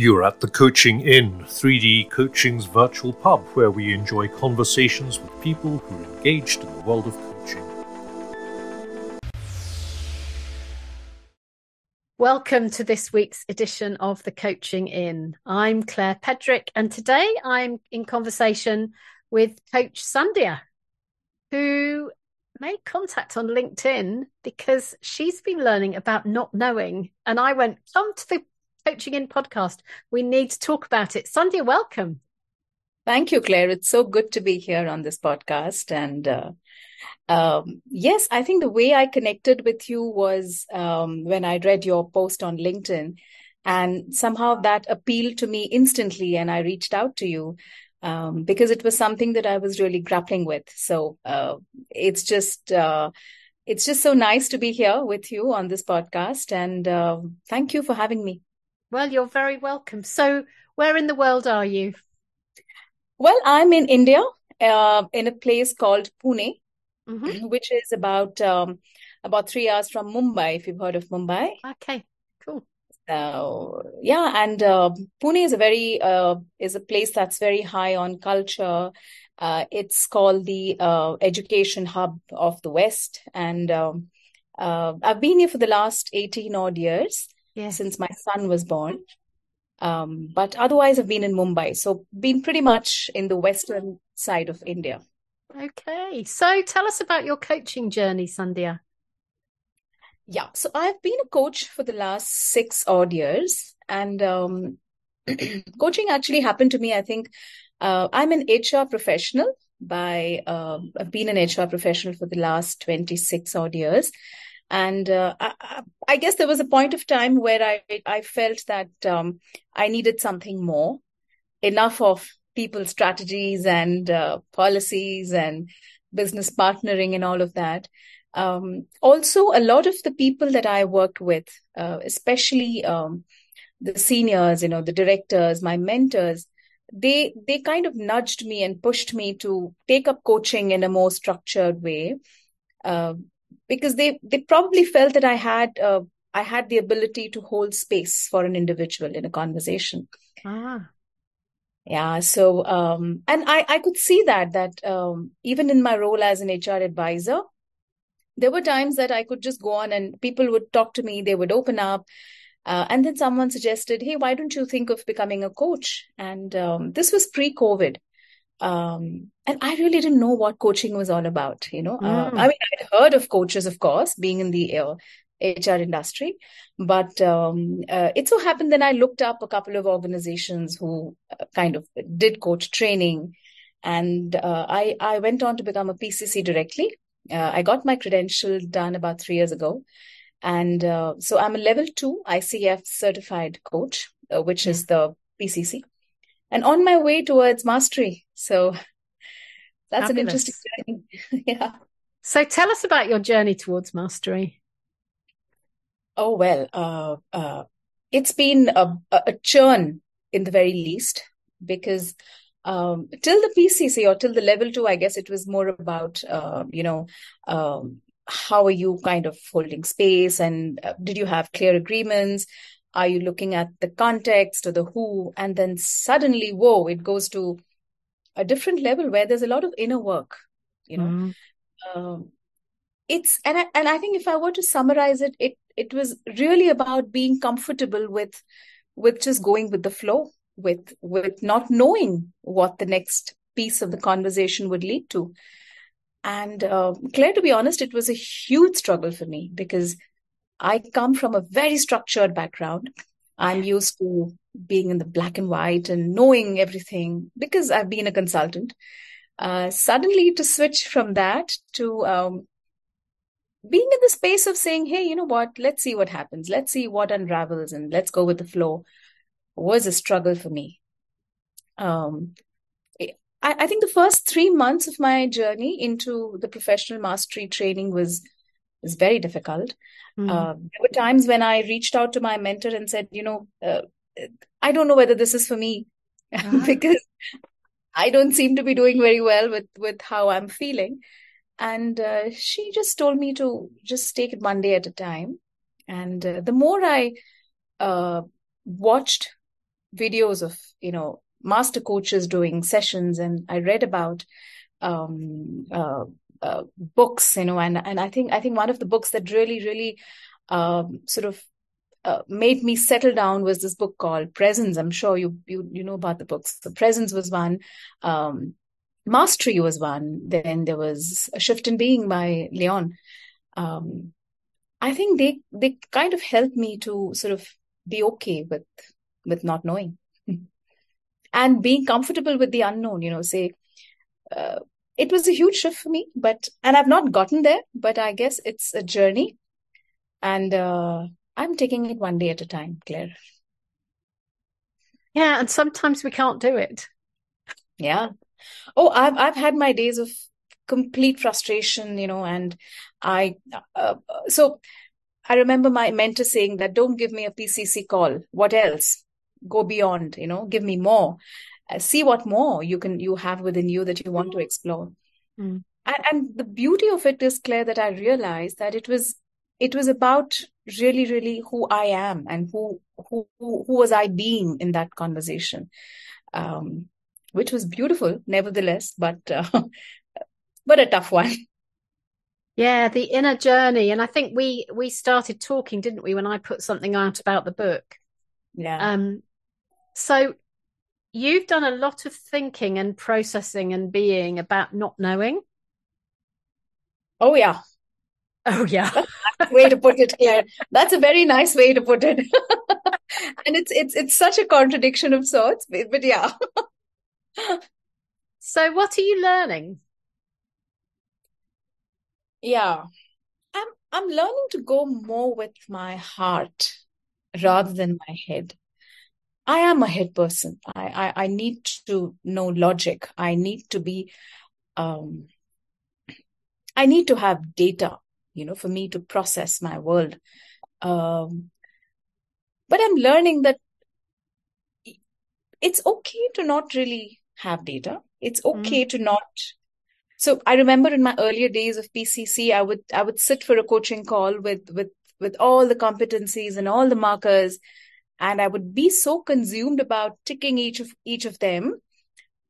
You're at the Coaching Inn, 3D Coaching's virtual pub, where we enjoy conversations with people who are engaged in the world of coaching. Welcome to this week's edition of the Coaching Inn. I'm Claire Pedrick, and today I'm in conversation with Coach Sandhya, who made contact on LinkedIn because she's been learning about not knowing. And I went, come to the Coaching Inn podcast. We need to talk about it. Sandhya, welcome. Thank you, Claire. It's so good to be here on this podcast. And uh, um, yes, I think the way I connected with you was um, when I read your post on LinkedIn. And somehow that appealed to me instantly. And I reached out to you um, because it was something that I was really grappling with. So uh, it's just. Uh, it's just so nice to be here with you on this podcast. And uh, thank you for having me. Well, you're very welcome. So, where in the world are you? Well, I'm in India, uh, in a place called Pune, mm-hmm. which is about um, about three hours from Mumbai. If you've heard of Mumbai, okay, cool. So yeah, and uh, Pune is a very uh, is a place that's very high on culture. Uh, it's called the uh, education hub of the West, and um, uh, I've been here for the last eighteen odd years yes. since my son was born. Um, but otherwise, I've been in Mumbai, so been pretty much in the western side of India. Okay, so tell us about your coaching journey, Sandhya. Yeah, so I've been a coach for the last six odd years, and um, coaching actually happened to me. I think uh, I'm an HR professional. By uh, I've been an HR professional for the last twenty six odd years, and uh, I, I, guess there was a point of time where I I felt that um, I needed something more, enough of people strategies and uh, policies and business partnering and all of that. Um, also, a lot of the people that I worked with, uh, especially um, the seniors, you know, the directors, my mentors, they they kind of nudged me and pushed me to take up coaching in a more structured way. Uh, because they they probably felt that I had uh, I had the ability to hold space for an individual in a conversation. Ah. Yeah. So, um, and I, I could see that, that, um, even in my role as an HR advisor, there were times that I could just go on and people would talk to me, they would open up. Uh, and then someone suggested, Hey, why don't you think of becoming a coach? And, um, this was pre COVID. Um, and I really didn't know what coaching was all about. You know, mm. uh, I mean, I'd heard of coaches, of course, being in the uh, HR industry, but um, uh, it so happened then I looked up a couple of organizations who uh, kind of did coach training, and uh, I I went on to become a PCC directly. Uh, I got my credential done about three years ago, and so I'm a level two ICF certified coach, which is the PCC and on my way towards mastery. So that's Fabulous. an interesting journey. yeah. So tell us about your journey towards mastery. Oh, well, uh, uh, it's been a, a, churn in the very least because um, till the PCC or till the level two, I guess it was more about, uh, you know, um, how are you kind of holding space and uh, did you have clear agreements? Are you looking at the context or the who? And then suddenly, whoa, it goes to a different level where there's a lot of inner work, you know. Mm. Um, it's and I, and I think if I were to summarize it, it it was really about being comfortable with with just going with the flow, with with not knowing what the next piece of the conversation would lead to. And uh, Claire, to be honest, it was a huge struggle for me because I come from a very structured background. I'm used to being in the black and white and knowing everything because I've been a consultant. Uh, suddenly to switch from that to um, being in the space of saying, hey, you know what, let's see what happens. Let's see what unravels and let's go with the flow was a struggle for me. Um, I, I think the first three months of my journey into the professional mastery training was was very difficult. Mm. Uh, there were times when I reached out to my mentor and said, you know, uh, I don't know whether this is for me uh-huh. because I don't seem to be doing very well with with how I'm feeling. And uh, she just told me to just take it one day at a time. And uh, the more I uh, watched videos of you know master coaches doing sessions, and I read about um, uh, books, you know, and and I think I think one of the books that really really um, sort of uh, made me settle down was this book called Presence. I'm sure you you you know about the books. The Presence was one. Um, Mastery was one. Then there was A Shift in Being by Leon. Um, I think they they kind of helped me to sort of be okay with with not knowing and being comfortable with the unknown. You know, say uh, it was a huge shift for me, but and I've not gotten there, but I guess it's a journey, and uh, I'm taking it one day at a time, Claire. Yeah, and sometimes we can't do it. Yeah. Oh, I've I've had my days of complete frustration, you know, and I uh, so I remember my mentor saying that don't give me a PCC call. What else? Go beyond, you know, give me more. See what more you can you have within you that you want to explore. Mm. And, and the beauty of it is, Claire, that I realized that it was it was about really, really who I am and who who who, who was I being in that conversation, um, which was beautiful, nevertheless, but uh, but a tough one. Yeah, the inner journey, and I think we we started talking, didn't we, when I put something out about the book? Yeah. Um. So you've done a lot of thinking and processing and being about not knowing. Oh yeah. Oh yeah. way to put it here. That's a very nice way to put it. and it's it's it's such a contradiction of sorts, but, but yeah. so what are you learning? Yeah. I'm I'm learning to go more with my heart rather than my head. I am a head person. I, I, I need to know logic. I need to be, um, I need to have data, you know, for me to process my world. Um, but I'm learning that it's okay to not really have data. It's okay mm. to not. So I remember in my earlier days of PCC, I would I would sit for a coaching call with with with all the competencies and all the markers, and I would be so consumed about ticking each of each of them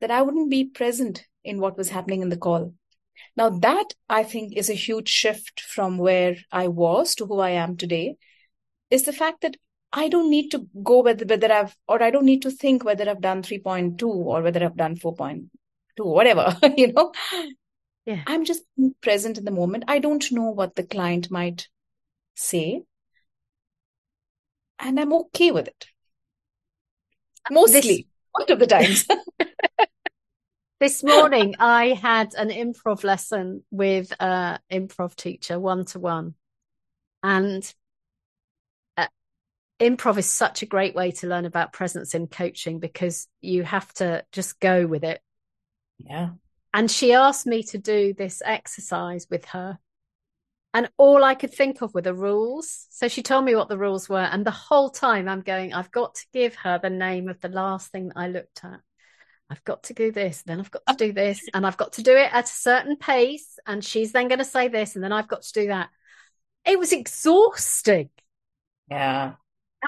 that I wouldn't be present in what was happening in the call. Now that I think is a huge shift from where I was to who I am today is the fact that I don't need to go whether whether I've or I don't need to think whether I've done 3.2 or whether I've done 4.2 whatever you know? Yeah. I'm just present in the moment. I don't know what the client might say and I'm okay with it. Mostly, this, most of the times. this morning, I had an improv lesson with an improv teacher, one to one. And uh, improv is such a great way to learn about presence in coaching because you have to just go with it. Yeah. And she asked me to do this exercise with her. And all I could think of were the rules. So she told me what the rules were. And the whole time I'm going, I've got to give her the name of the last thing that I looked at. I've got to do this, then I've got to do this, and I've got to do it at a certain pace. And she's then going to say this, and then I've got to do that. It was exhausting. Yeah.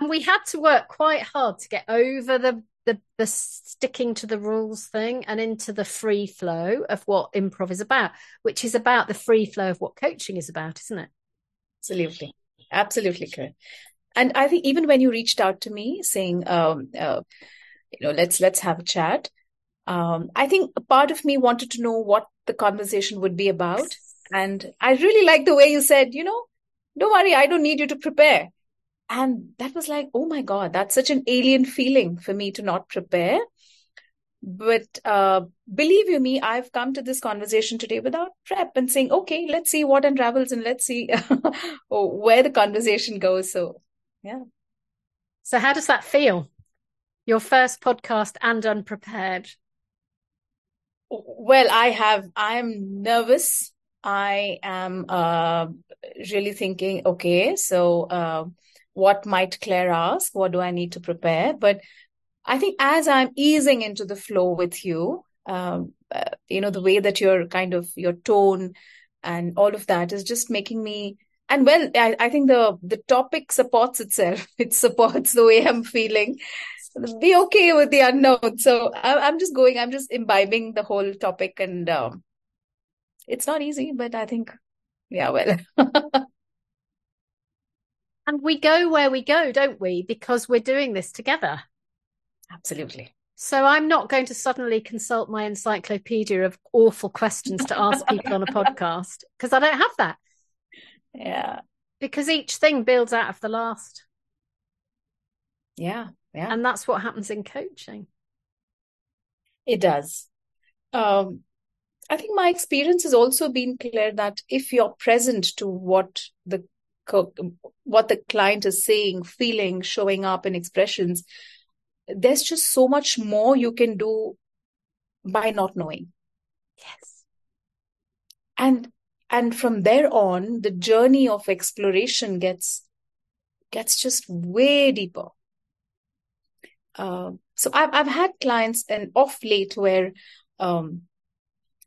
And we had to work quite hard to get over the the the sticking to the rules thing and into the free flow of what improv is about, which is about the free flow of what coaching is about, isn't it? Absolutely, absolutely correct. And I think even when you reached out to me saying, um, uh, you know, let's let's have a chat. Um, I think a part of me wanted to know what the conversation would be about, and I really like the way you said, you know, don't worry, I don't need you to prepare and that was like oh my god that's such an alien feeling for me to not prepare. But uh, believe you me i've come to this conversation today without prep and saying okay let's see what unravels and let's see where the conversation goes. So yeah. So how does that feel? Your first podcast and unprepared. Well i have i am nervous. I am uh, really thinking okay so uh, what might Claire ask? What do I need to prepare? But I think as I'm easing into the flow with you, um, uh, you know, the way that you're kind of your tone and all of that is just making me. And well, I, I think the the topic supports itself. It supports the way I'm feeling. be okay with the unknown. So I, am just going, I'm just imbibing the whole topic and um, it's not easy, but I think, yeah, well. and we go where we go, don't we? Because we're doing this together. Absolutely. So I'm not going to suddenly consult my encyclopedia of awful questions to ask people on a podcast because I don't have that. Yeah. Because each thing builds out of the last. Yeah. Yeah. And that's what happens in coaching. It does. Um, I think my experience has also been Claire that if you're present to what the what the client is saying, feeling, showing up in expressions, there's just so much more you can do by not knowing. Yes. And and from there on, the journey of exploration gets gets just way deeper. Uh, so I've I've had clients and off late where, um,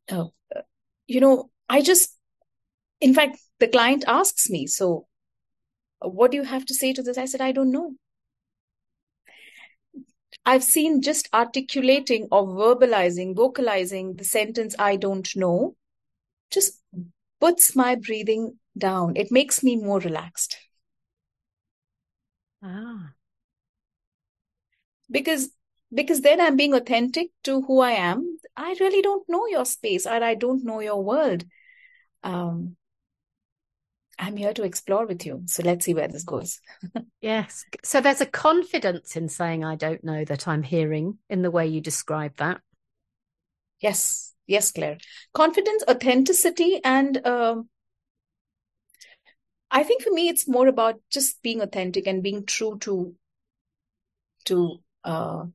uh, you know, I just, in fact, the client asks me, so what do you have to say to this? I said, I don't know. I've seen just articulating or verbalizing, vocalizing the sentence I don't know just puts my breathing down. It makes me more relaxed. Ah. Because because then I'm being authentic to who I am. I really don't know your space or I don't know your world. Um, I'm here to explore with you. So let's see where this goes. yes. So there's a confidence in saying, I don't know that I'm hearing in the way you describe that. Yes. Yes, Claire. Confidence, authenticity, and um, I think for me, it's more about just being authentic and being true to to uh,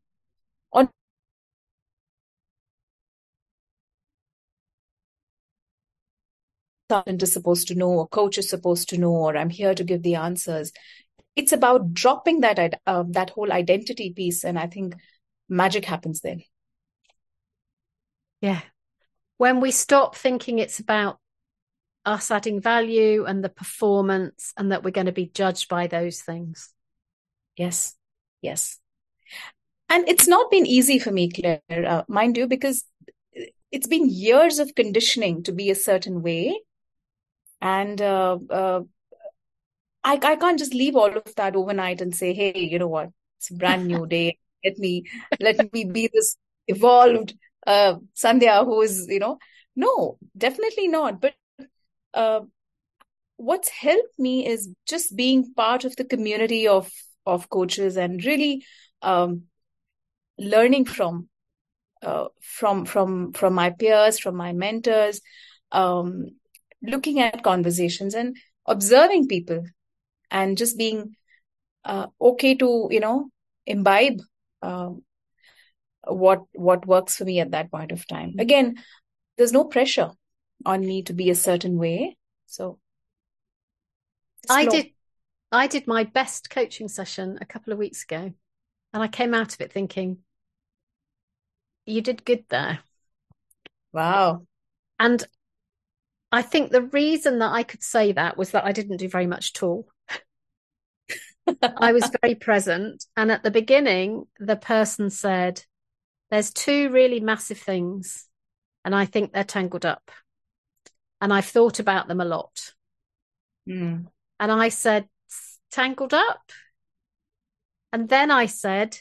consultant is supposed to know, or coach is supposed to know, or I'm here to give the answers. It's about dropping that uh, that whole identity piece, and I think magic happens then. Yeah, when we stop thinking it's about us adding value and the performance, and that we're going to be judged by those things. Yes, yes, and it's not been easy for me, Claire, uh, mind you, because it's been years of conditioning to be a certain way and uh, uh, I, I can't just leave all of that overnight and say hey you know what? It's a brand new day. Let me let me be this evolved uh, sandhya who is you know. No definitely not. But uh, what's helped me is just being part of the community of of coaches and really um, learning from uh, from from from my peers from my mentors um, looking at conversations and observing people and just being uh, okay to you know imbibe uh, what what works for me at that point of time. Mm-hmm. again there's no pressure on me to be a certain way. So i did i did my best coaching session a couple of weeks ago and i came out of it thinking you did good there. Wow. And I think the reason that I could say that was that I didn't do very much at all. I was very present. And at the beginning, the person said, There's two really massive things, and I think they're tangled up. And I've thought about them a lot. Mm. And I said, Tangled up? And then I said,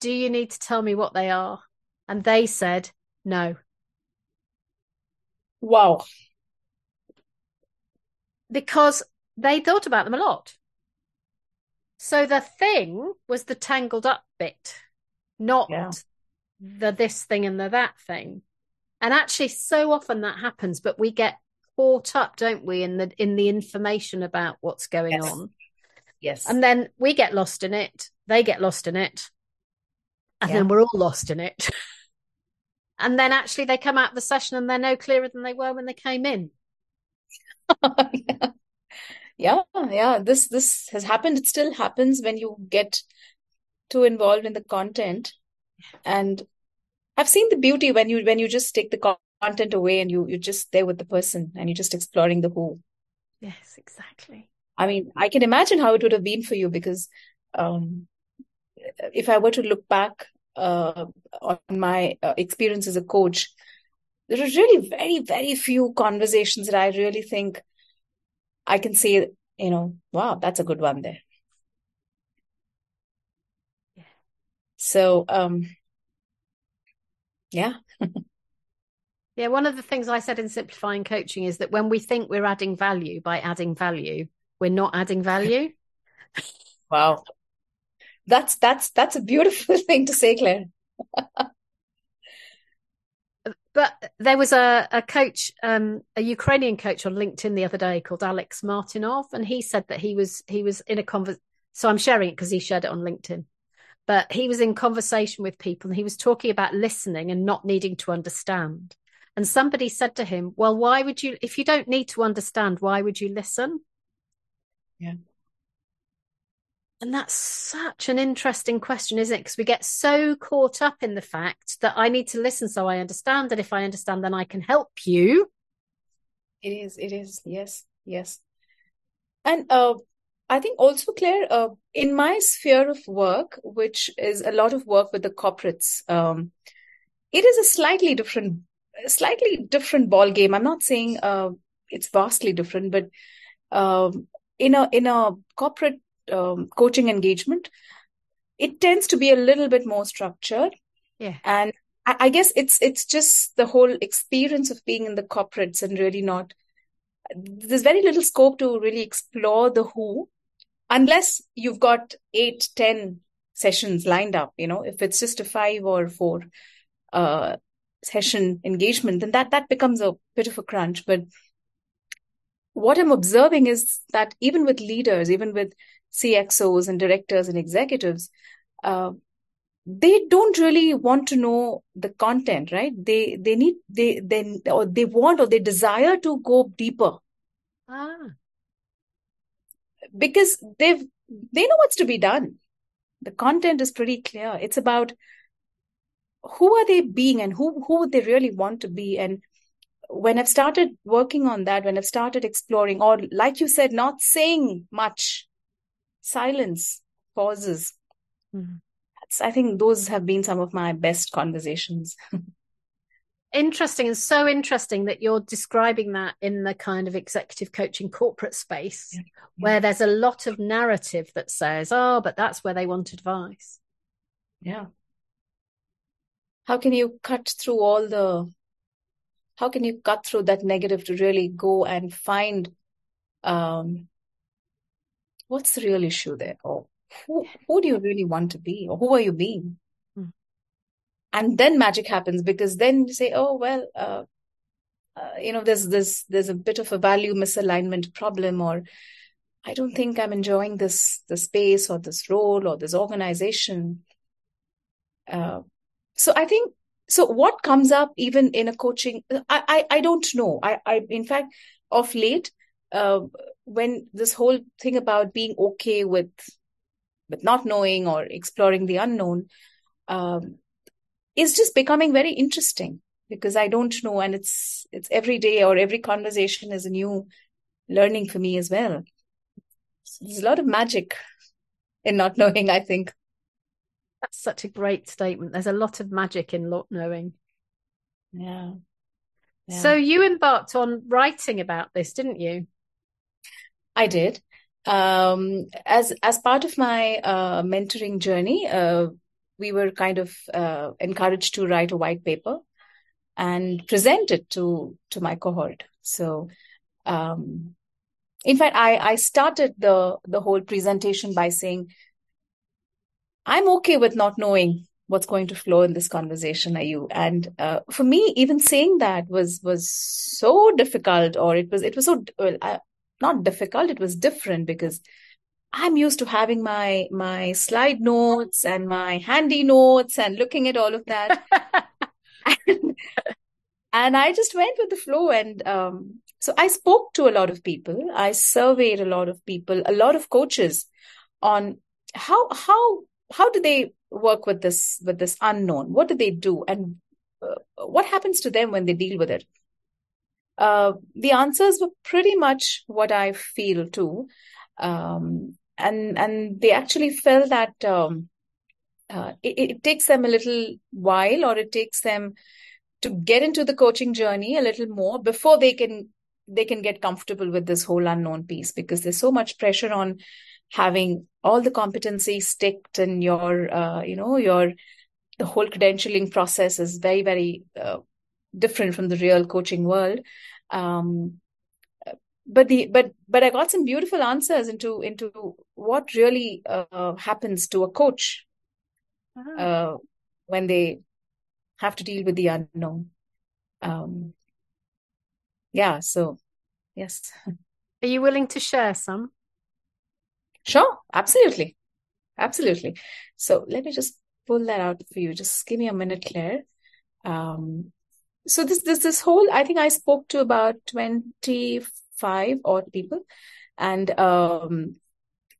Do you need to tell me what they are? And they said, No. Wow because they thought about them a lot. So the thing was the tangled up bit, not yeah. the this thing and the that thing. And actually, so often that happens, but we get caught up, don't we, in the in the information about what's going yes. on. Yes. And then we get lost in it. They get lost in it. And yeah. then we're all lost in it. and then actually they come out of the session and they're no clearer than they were when they came in. yeah. yeah, yeah. This this has happened. It still happens when you get too involved in the content. And I've seen the beauty when you when you just take the content away and you you're just there with the person and you're just exploring the who. Yes, exactly. I mean, I can imagine how it would have been for you because um if I were to look back uh, on my uh, experience as a coach, there are really very, very few conversations that I really think I can say, you know, wow, that's a good one there. Yeah. So, um, yeah. yeah, one of the things I said in simplifying coaching is that when we think we're adding value by adding value, we're not adding value. wow. That's that's that's a beautiful thing to say, Claire. But there was a, a coach, um, a Ukrainian coach on LinkedIn the other day called Alex Martinov, and he said that he was he was in a conversation. So I'm sharing it because he shared it on LinkedIn. But he was in conversation with people, and he was talking about listening and not needing to understand. And somebody said to him, "Well, why would you? If you don't need to understand, why would you listen?" Yeah. And that's such an interesting question, isn't it? Because we get so caught up in the fact that I need to listen so I understand. And if I understand, then I can help you. It is, it is. Yes, yes. And uh, I think also, Claire, uh, in my sphere of work, which is a lot of work with the corporates, um, it is a slightly different, slightly different ball game. I'm not saying uh, it's vastly different, but um, in a in a corporate um, coaching engagement, it tends to be a little bit more structured. Yeah. And I, I guess it's it's just the whole experience of being in the corporates and really not there's very little scope to really explore the who unless you've got eight, ten sessions lined up, you know, if it's just a five or four uh, session engagement, then that that becomes a bit of a crunch. But what I'm observing is that even with leaders, even with CXOs and directors and executives, uh, they don't really want to know the content, right? They they need they they or they want or they desire to go deeper. Ah. Because they've they know what's to be done. The content is pretty clear. It's about who are they being and who who would they really want to be and when i've started working on that when i've started exploring or like you said not saying much silence, pauses. Mm. I think those have been some of my best conversations. interesting and so interesting that you're describing that in the kind of executive coaching corporate space yeah. where there's a lot of narrative that says oh but that's where they want advice yeah how can you cut through all the how can you cut through that negative to really go and find um, what's the real issue there? Or who, who do you really want to be? Or who are you being? Hmm. And then magic happens because then you say, oh, well, uh, uh, you know, there's this, there's a bit of a value misalignment problem, or I don't think I'm enjoying this, the space or this role or this organization. Uh, so I think so what comes up even in a coaching i i, I don't know i i in fact of late uh, when this whole thing about being okay with with not knowing or exploring the unknown um, is just becoming very interesting because I don't know, and it's it's every day or every conversation is a new learning for me as well. There's a lot of magic in not knowing. I think that's such a great statement. There's a lot of magic in not knowing. Yeah. yeah. So you embarked on writing about this, didn't you? I did. Um, as as part of my uh, mentoring journey, uh, we were kind of uh, encouraged to write a white paper and present it to to my cohort. So, um, in fact, I I started the the whole presentation by saying, "I'm okay with not knowing what's going to flow in this conversation. Are you?" And uh, for me, even saying that was was so difficult, or it was it was so. Well, I, not difficult it was different because i'm used to having my my slide notes and my handy notes and looking at all of that and, and, i just went with the flow and um, so i spoke to a lot of people i surveyed a lot of people a lot of coaches on how how how do they work with this with this unknown? What do they do? And uh, what happens to them when they deal with it? Uh, the answers were pretty much what I feel too. Um, and and they actually felt that um, uh, it, it takes them a little while or it takes them to get into the coaching journey a little more before they can they can get comfortable with this whole unknown piece because there's so much pressure on having all the competencies sticked and your uh, you know your the whole credentialing process is very very uh, different from the real coaching world. Um, but the but but i got some beautiful answers into into what really uh, happens to a coach uh-huh. uh, when they have to deal with the unknown. Um, yeah so yes. Are you willing to share some sure absolutely absolutely. So let me just pull that out for you. Just give me a minute claire. Um, so this this this whole i think i spoke to about 25 odd people. And um,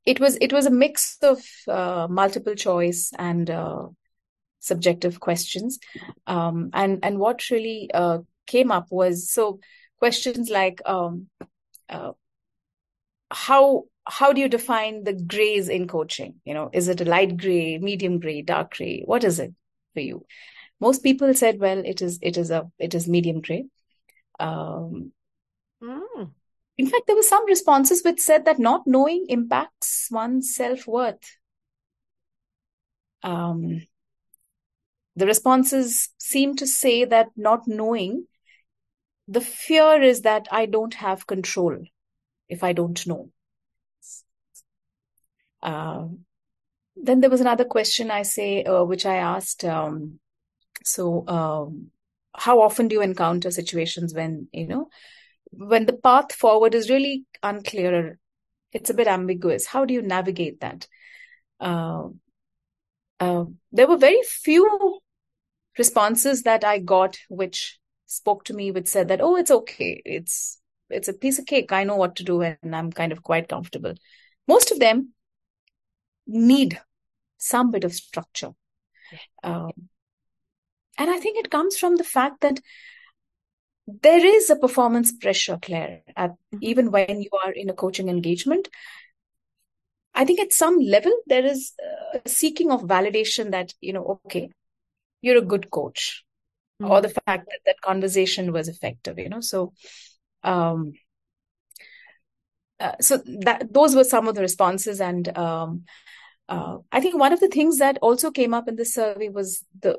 it was it was a mix of uh, multiple choice and uh, subjective questions. Um, and and what really uh, came up was so questions like um, uh, how how do you define the grays in coaching? You know is it a light gray medium gray dark gray? What is it for you? Most people said well it is it is a it is medium gray. Um, mm. in fact there were some responses which said that not knowing impacts one's self-worth. Um, the responses seem to say that not knowing the fear is that i don't have control if i don't know um, then there was another question i say uh, which i asked um, so, um, how often do you encounter situations when, you know, when the path forward is really unclear, it's a bit ambiguous? How do you navigate that? Uh, uh, there were very few responses that I got which spoke to me, which said that, oh, it's okay. It's, it's a piece of cake. I know what to do and I'm kind of quite comfortable. Most of them need some bit of structure. Um, and I think it comes from the fact that there is a performance pressure, Claire, at, mm-hmm. even when you are in a coaching engagement. I think at some level, there is a seeking of validation that, you know, okay, you're a good coach, mm-hmm. or the fact that that conversation was effective, you know. So, um, uh, so that those were some of the responses and um, uh, i think one of the things that also came up in the survey was the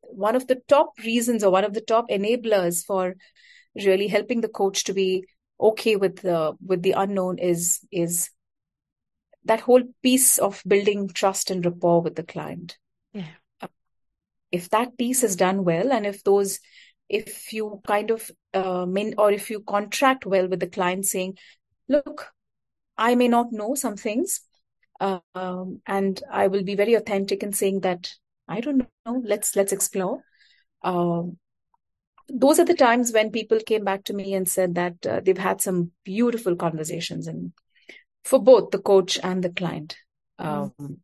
one of the top reasons or one of the top enablers for really helping the coach to be okay with the with the unknown is is that whole piece of building trust and rapport with the client. Yeah. Uh, if that piece is done well and if those if you kind of uh, mean or if you contract well with the client saying look i may not know some things um, and i will be very authentic in saying that I don't know. Let's let's explore. Um, those are the times when people came back to me and said that uh, they've had some beautiful conversations, and for both the coach and the client. Um, mm.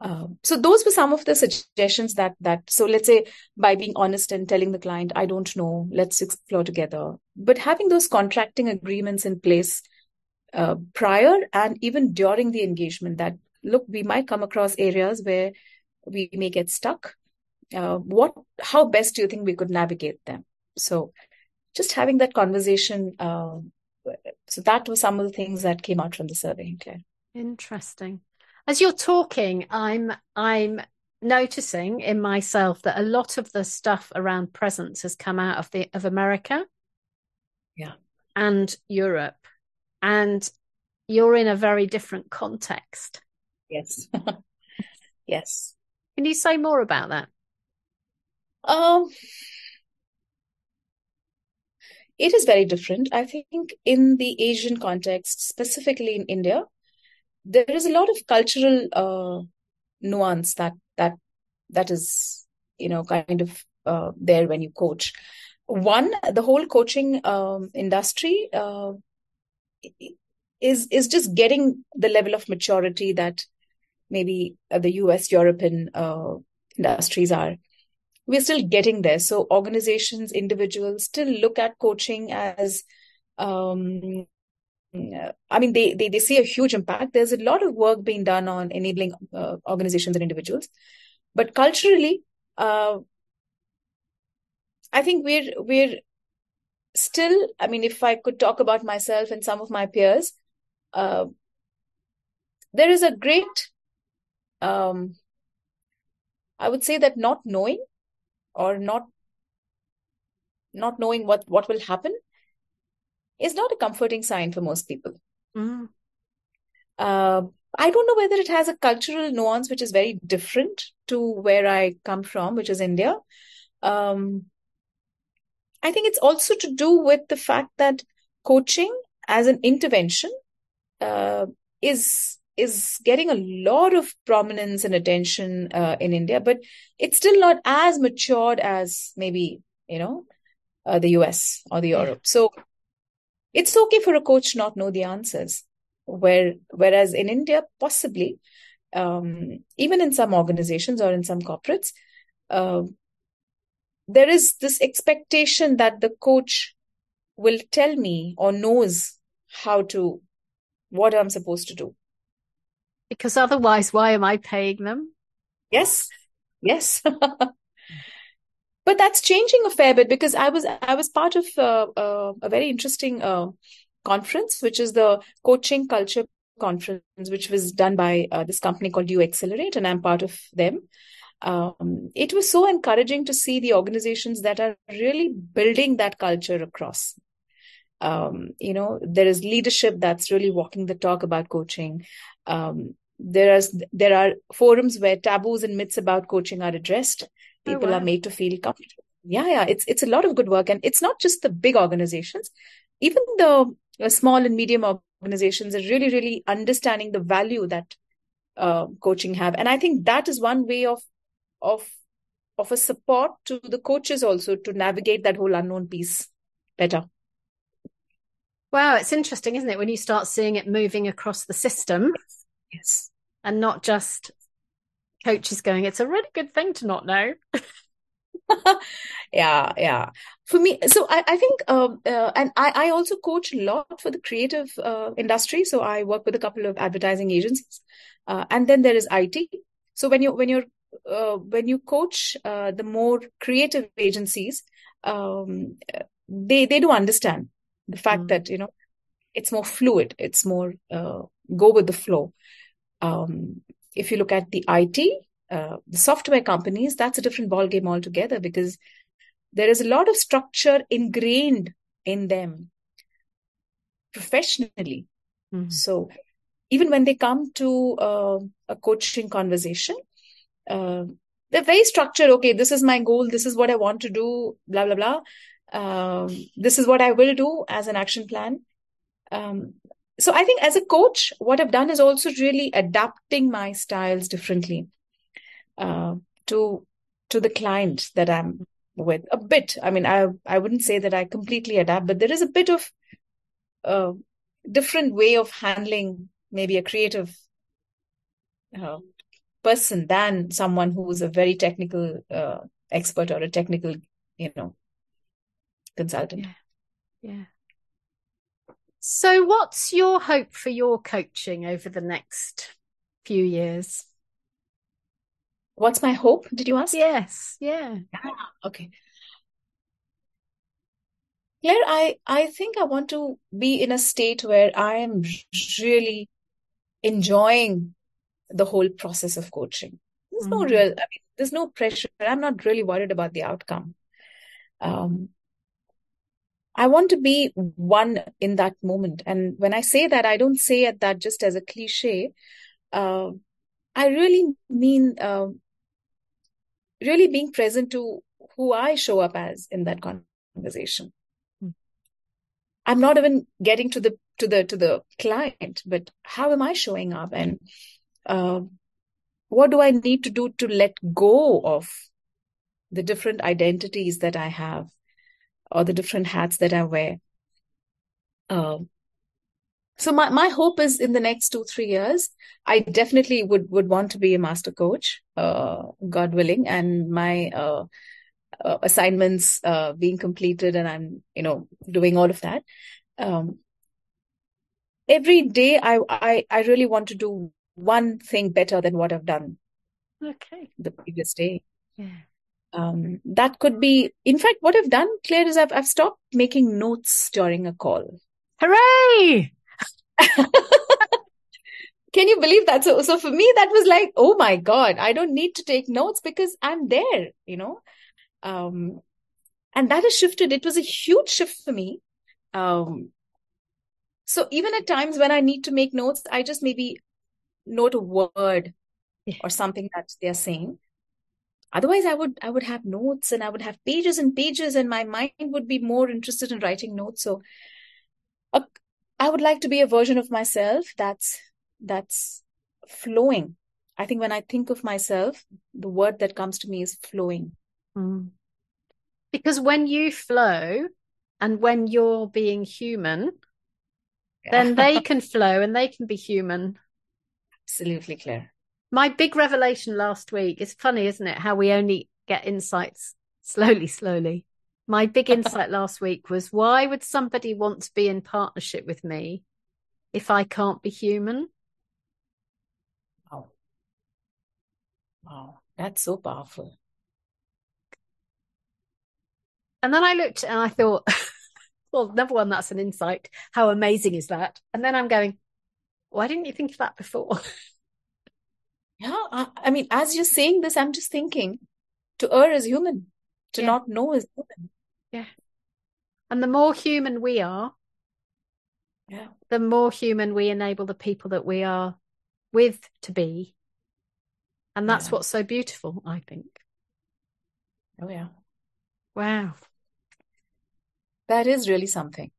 uh, so those were some of the suggestions that that. So let's say by being honest and telling the client, I don't know, let's explore together. But having those contracting agreements in place uh, prior and even during the engagement, that look, we might come across areas where we may get stuck. Uh, what how best do you think we could navigate them? So just having that conversation uh, so that was some of the things that came out from the survey Claire. interesting. As you're talking i'm i'm noticing in myself that a lot of the stuff around presence has come out of the of america. Yeah. And europe and you're in a very different context yes yes can you say more about that? Um, it is very different. I think in the Asian context, specifically in India, there is a lot of cultural uh, nuance that that that is you know kind of uh, there when you coach. One, the whole coaching um, industry uh, is is just getting the level of maturity that maybe the US, European uh, industries are. We're still getting there. So organizations, individuals still look at coaching as um, I mean, they, they they see a huge impact. There's a lot of work being done on enabling uh, organizations and individuals, but culturally, uh, I think we're we're still. I mean, if I could talk about myself and some of my peers, uh, there is a great, um, I would say that not knowing or not not knowing what what will happen is not a comforting sign for most people. Mm. Uh, I don't know whether it has a cultural nuance which is very different to where I come from, which is India. Um, I think it's also to do with the fact that coaching as an intervention uh, is is getting a lot of prominence and attention uh, in India, but it's still not as matured as maybe you know uh, the US or the Europe. So it's okay for a coach to not know the answers. Where whereas in India, possibly, um, even in some organizations or in some corporates, uh, there is this expectation that the coach will tell me or knows how to what I'm supposed to do. Because otherwise, why am I paying them? Yes, yes. but that's changing a fair bit because I was I was part of uh, uh, a very interesting uh, conference, which is the coaching culture conference, which was done by uh, this company called You Accelerate, and I'm part of them. Um, it was so encouraging to see the organizations that are really building that culture across. Um, you know, there is leadership that's really walking the talk about coaching. Um, there is there are forums where taboos and myths about coaching are addressed Oh, people oh, wow. are made to feel comfortable yeah yeah it's it's a lot of good work and it's not just the big organizations even the uh, small and medium organizations are really really understanding the value that uh, coaching have and i think that is one way of of of a support to the coaches also to navigate that whole unknown piece better wow it's interesting isn't it when you start seeing it moving across the system yes and not just coaches going, it's a really good thing to not know. yeah, yeah. For me, so I, I think, um, uh, and I, I also coach a lot for the creative uh, industry. So I work with a couple of advertising agencies, uh, and then there is IT. So when you when you're when you coach uh, the more creative agencies, um, they they do understand the fact mm. that you know it's more fluid. It's more uh, go with the flow. Um, if you look at the IT, uh, the software companies, that's a different ballgame altogether because there is a lot of structure ingrained in them professionally. Mm-hmm. So even when they come to uh, a coaching conversation, uh, they're very structured. Okay, this is my goal. This is what I want to do. Blah blah blah. Um, this is what I will do as an action plan. Um, so I think as a coach, what I've done is also really adapting my styles differently uh, to to the client that I'm with. A bit. I mean, I I wouldn't say that I completely adapt, but there is a bit of a uh, different way of handling maybe a creative uh, person than someone who is a very technical uh, expert or a technical, you know, consultant. Yeah. yeah. So, what's your hope for your coaching over the next few years? What's my hope? Did you ask? Yes. Yeah. Ah, okay. Claire, I, I think I want to be in a state where I am really enjoying the whole process of coaching. There's mm no real, I mean, there's no pressure. I'm not really worried about the outcome. Um, I want to be one in that moment. And when I say that, I don't say it that just as a cliche. Uh, I really mean uh, really being present to who I show up as in that conversation. Hmm. I'm not even getting to the to the to the client, but how am I showing up, and uh, what do I need to do to let go of the different identities that I have or the different hats that I wear. Um, so my, my hope is in the next two three years, I definitely would would want to be a master coach, uh, God willing, and my uh, uh, assignments uh, being completed, and I'm you know doing all of that. Um, every day I, I I really want to do one thing better than what I've done Okay. the previous day. Yeah. Um, that could be, in fact, what I've done, Claire, is I've I've stopped making notes during a call. Hooray! Can you believe that? So, so for me, that was like, oh my God, I don't need to take notes because I'm there, you know. Um, and that has shifted. It was a huge shift for me. Um, so even at times when I need to make notes, I just maybe note a word Yeah. or something that they're saying. Otherwise, I would I would have notes and I would have pages and pages, and my mind would be more interested in writing notes. So, I would like to be a version of myself that's that's flowing. I think when I think of myself, the word that comes to me is flowing. Mm. Because when you flow and when you're being human, then they can flow and they can be human. Absolutely clear. My big revelation last week is funny, isn't it? How we only get insights slowly, slowly. My big insight last week was why would somebody want to be in partnership with me if I can't be human? Wow, wow, that's so powerful. And then I looked and I thought, well, number one, that's an insight. How amazing is that? And then I'm going, why didn't you think of that before? Yeah, I, I mean, as you're saying this, I'm just thinking to err is human, to Yeah. not know is human. Yeah. And the more human we are, Yeah, the more human we enable the people that we are with to be. And that's Yeah. what's so beautiful, I think. oh yeah, Wow. that is really something.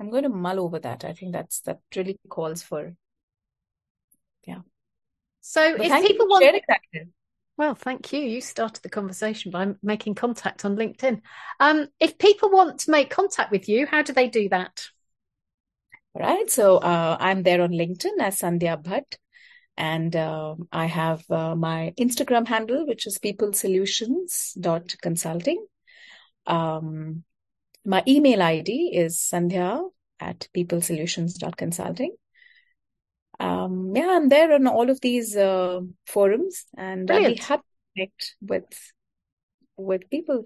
I'm going to mull over that. I think that's that really calls for. Yeah. So But if people want, sharing that. Claire. well, thank you. You started the conversation by making contact on LinkedIn. Um, if people want to make contact with you, how do they do that? All right, so uh, I'm there on LinkedIn as Sandhya Bhat, and um I have uh, my Instagram handle, which is peoplesolutions.consulting. Um, my email ID is Sandhya at peoplesolutions.consulting. Um, yeah, I'm there on all of these uh, forums, and I'd be happy to connect with with people.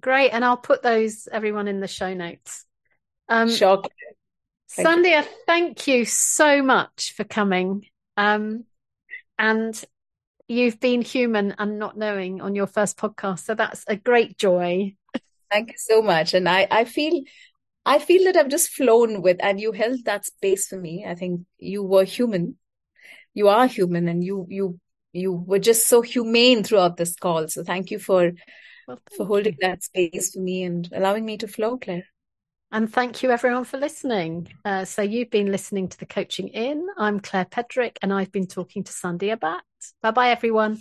Great. And I'll put those, everyone, in the show notes. Um, Sure. Thank you. Sandhya, thank you so much for coming. Um, and you've been human and not knowing on your first podcast. So that's a great joy. Thank you so much. And I, I feel I feel that I've just flown with and you held that space for me. I think you were human. You are human and you you you were just so humane throughout this call. So thank you for Well, for holding you. that space for me and allowing me to flow, Claire. And thank you everyone for listening. Uh, so you've been listening to the Coaching Inn. I'm Claire Pedrick and I've been talking to Sandy Bhat. Bye bye, everyone.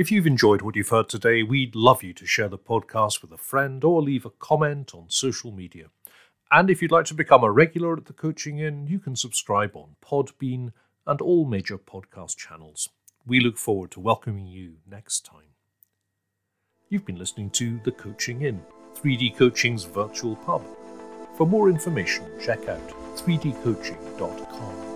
If you've enjoyed what you've heard today, we'd love you to share the podcast with a friend or leave a comment on social media. And if you'd like to become a regular at the Coaching Inn, you can subscribe on Podbean and all major podcast channels. We look forward to welcoming you next time. You've been listening to The Coaching Inn, 3D Coaching's virtual pub. For more information, check out 3dcoaching.com.